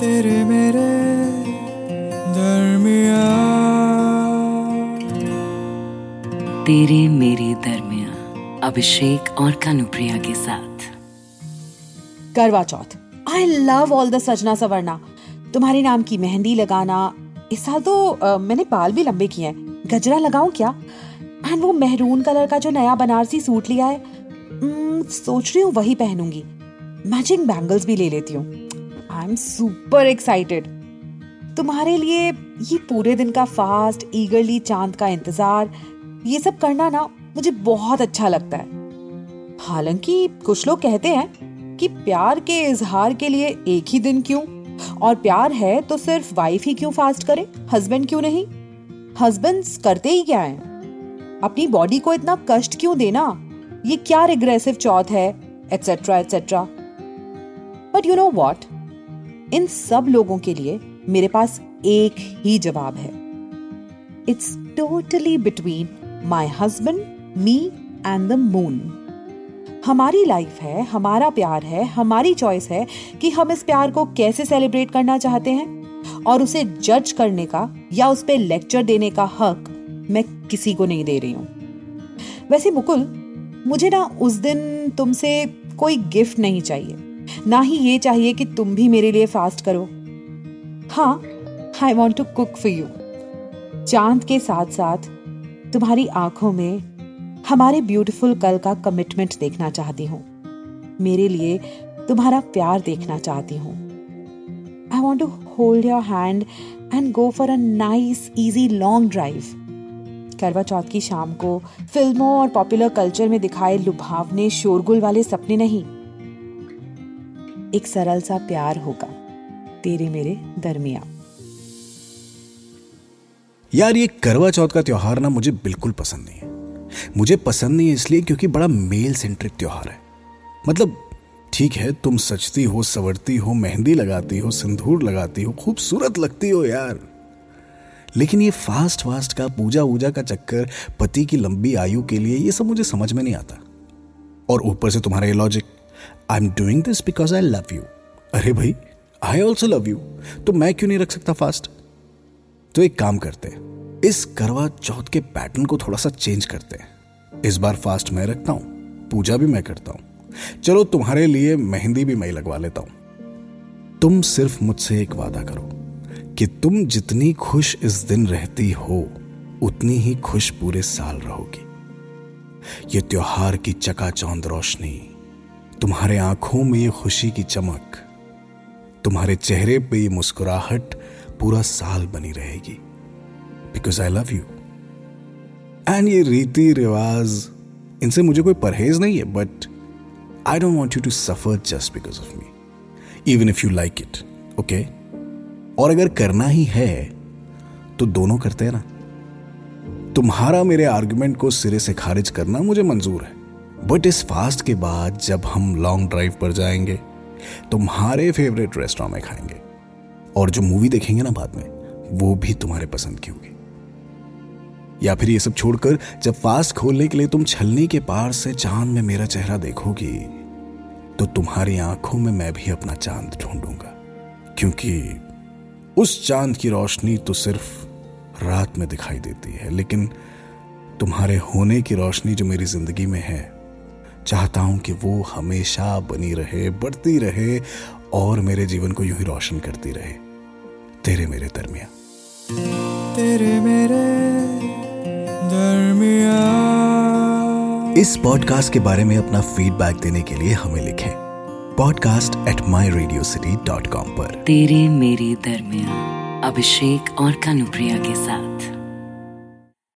तेरे मेरे दरमिया तेरे मेरे दरमिया अभिषेक और कानुप्रिया के साथ। Karva Chauth. I love all the सजना सवरना तुम्हारे नाम की मेहंदी लगाना इस साल तो uh, मैंने बाल भी लंबे किए हैं। गजरा लगाऊँ क्या? एंड वो मेहरून कलर का जो नया बनारसी सूट लिया है hmm, सोच रही हूँ वही पहनूँगी। मैचिंग बैंगल्स भी ले लेती हूँ। आई एम सुपर एक्साइटेड तुम्हारे लिए ये पूरे दिन का फास्ट ईगरली चाँद का इंतज़ार, ये सब करना ना मुझे बहुत अच्छा लगता है। हालाँकि कुछ लोग कहते हैं कि प्यार के इजहार के लिए एक ही दिन क्यों? और प्यार है तो सिर्फ़ वाइफ ही क्यों फास्ट करे? हस्बैंड क्यों नहीं? हस्बैंड्स करते ही क्या है? अपनी बॉडी को इतना कष्ट क्यों देना? ये क्या रिग्रेसिव चौथ है etcetera etcetera but you know what इन सब लोगों के लिए मेरे पास एक ही जवाब है। It's totally between my husband me and the moon हमारी लाइफ है, हमारा प्यार है, हमारी चॉइस है कि हम इस प्यार को कैसे सेलिब्रेट करना चाहते हैं और उसे जज करने का या उस पर लेक्चर देने का हक मैं किसी को नहीं दे रही हूँ। वैसे मुकुल, मुझे ना उस दिन तुमसे कोई गिफ्ट नहीं चाहिए। ना ही ये चाहिए कि तुम भी मेरे लिए फास्ट करो। हाँ I want to cook for you चाँद के साथ साथ तुम्हारी आँखों में हमारे ब्यूटीफुल कल का कमिटमेंट देखना चाहती हूँ। मेरे लिए तुम्हारा प्यार देखना चाहती हूँ। I want to hold your hand and go for a nice easy long drive Karva Chauth की शाम को फ़िल्मों और पॉपुलर कल्चर में दिखाए लुभावने, शोरगुल वाले सपने नहीं। एक सरल सा प्यार होगा। तेरे मेरे दरमिया यार, ये करवा चौथ का त्योहार ना मुझे बिल्कुल पसंद नहीं है। मुझे पसंद नहीं इसलिए क्योंकि बड़ा मेल सेंट्रिक त्योहार है। मतलब ठीक है, तुम सचती हो, सवरती हो, मेहंदी लगाती हो, सिंदूर लगाती हो, खूबसूरत लगती हो यार। लेकिन ये फास्ट फास्ट का पूजा वूजा का चक्कर, पति की लंबी आयु के लिए, ये सब मुझे समझ में नहीं आता। और ऊपर से तुम्हारा ये logic I am doing this because I love you अरे भाई आई ऑल्सो लव यू तो मैं क्यों नहीं रख सकता फास्ट तो एक काम करते इस करवा चौथ के पैटर्न को थोड़ा सा चेंज करते हैं। इस बार फास्ट मैं रखता हूँ, पूजा भी मैं करता हूँ। चलो, तुम्हारे लिए मेहंदी भी मैं लगवा लेता हूँ। तुम सिर्फ़ मुझसे एक वादा करो कि तुम जितनी खुश इस दिन रहती हो, उतनी ही खुश पूरे साल रहोगी। ये त्योहार की चकाचौंध रोशनी तुम्हारे आँखों में ये खुशी की चमक, तुम्हारे चेहरे पे ये मुस्कुराहट पूरा साल बनी रहेगी। Because I love you and ये रीति रिवाज, इनसे मुझे कोई परहेज नहीं है but I don't want you to suffer just because of me even if you like it okay और अगर करना ही है तो दोनों करते हैं ना। तुम्हारा मेरे आर्ग्यूमेंट को सिरे से खारिज करना मुझे मंजूर है। बट इस फास्ट के बाद जब हम लॉन्ग ड्राइव पर जाएँगे, तुम्हारे फेवरेट रेस्टोरेंट में खाएँगे। और जो मूवी देखेंगे ना बाद में, वो भी तुम्हारे पसंद की होगी। या फिर ये सब छोड़कर, जब फास्ट खोलने के लिए तुम छलनी के पार से चाँद में मेरा चेहरा देखोगी तो तुम्हारी आँखों में मैं भी अपना चाँद ढूंढूँगा। क्योंकि उस चाँद की रोशनी तो सिर्फ़ रात में दिखाई देती है, लेकिन तुम्हारे होने की रोशनी जो मेरी ज़िंदगी में है चाहता हूँ कि वो हमेशा बनी रहे बढ़ती रहे और मेरे जीवन को यूँ ही रोशन करती रहे। तेरे मेरे दरमिया तेरे मेरे दरमिया इस पॉडकास्ट के बारे में अपना फीडबैक देने के लिए हमें लिखें। Podcast at my radio city dot com पर। तेरे मेरे दरमिया अभिषेक और कानुप्रिया के साथ।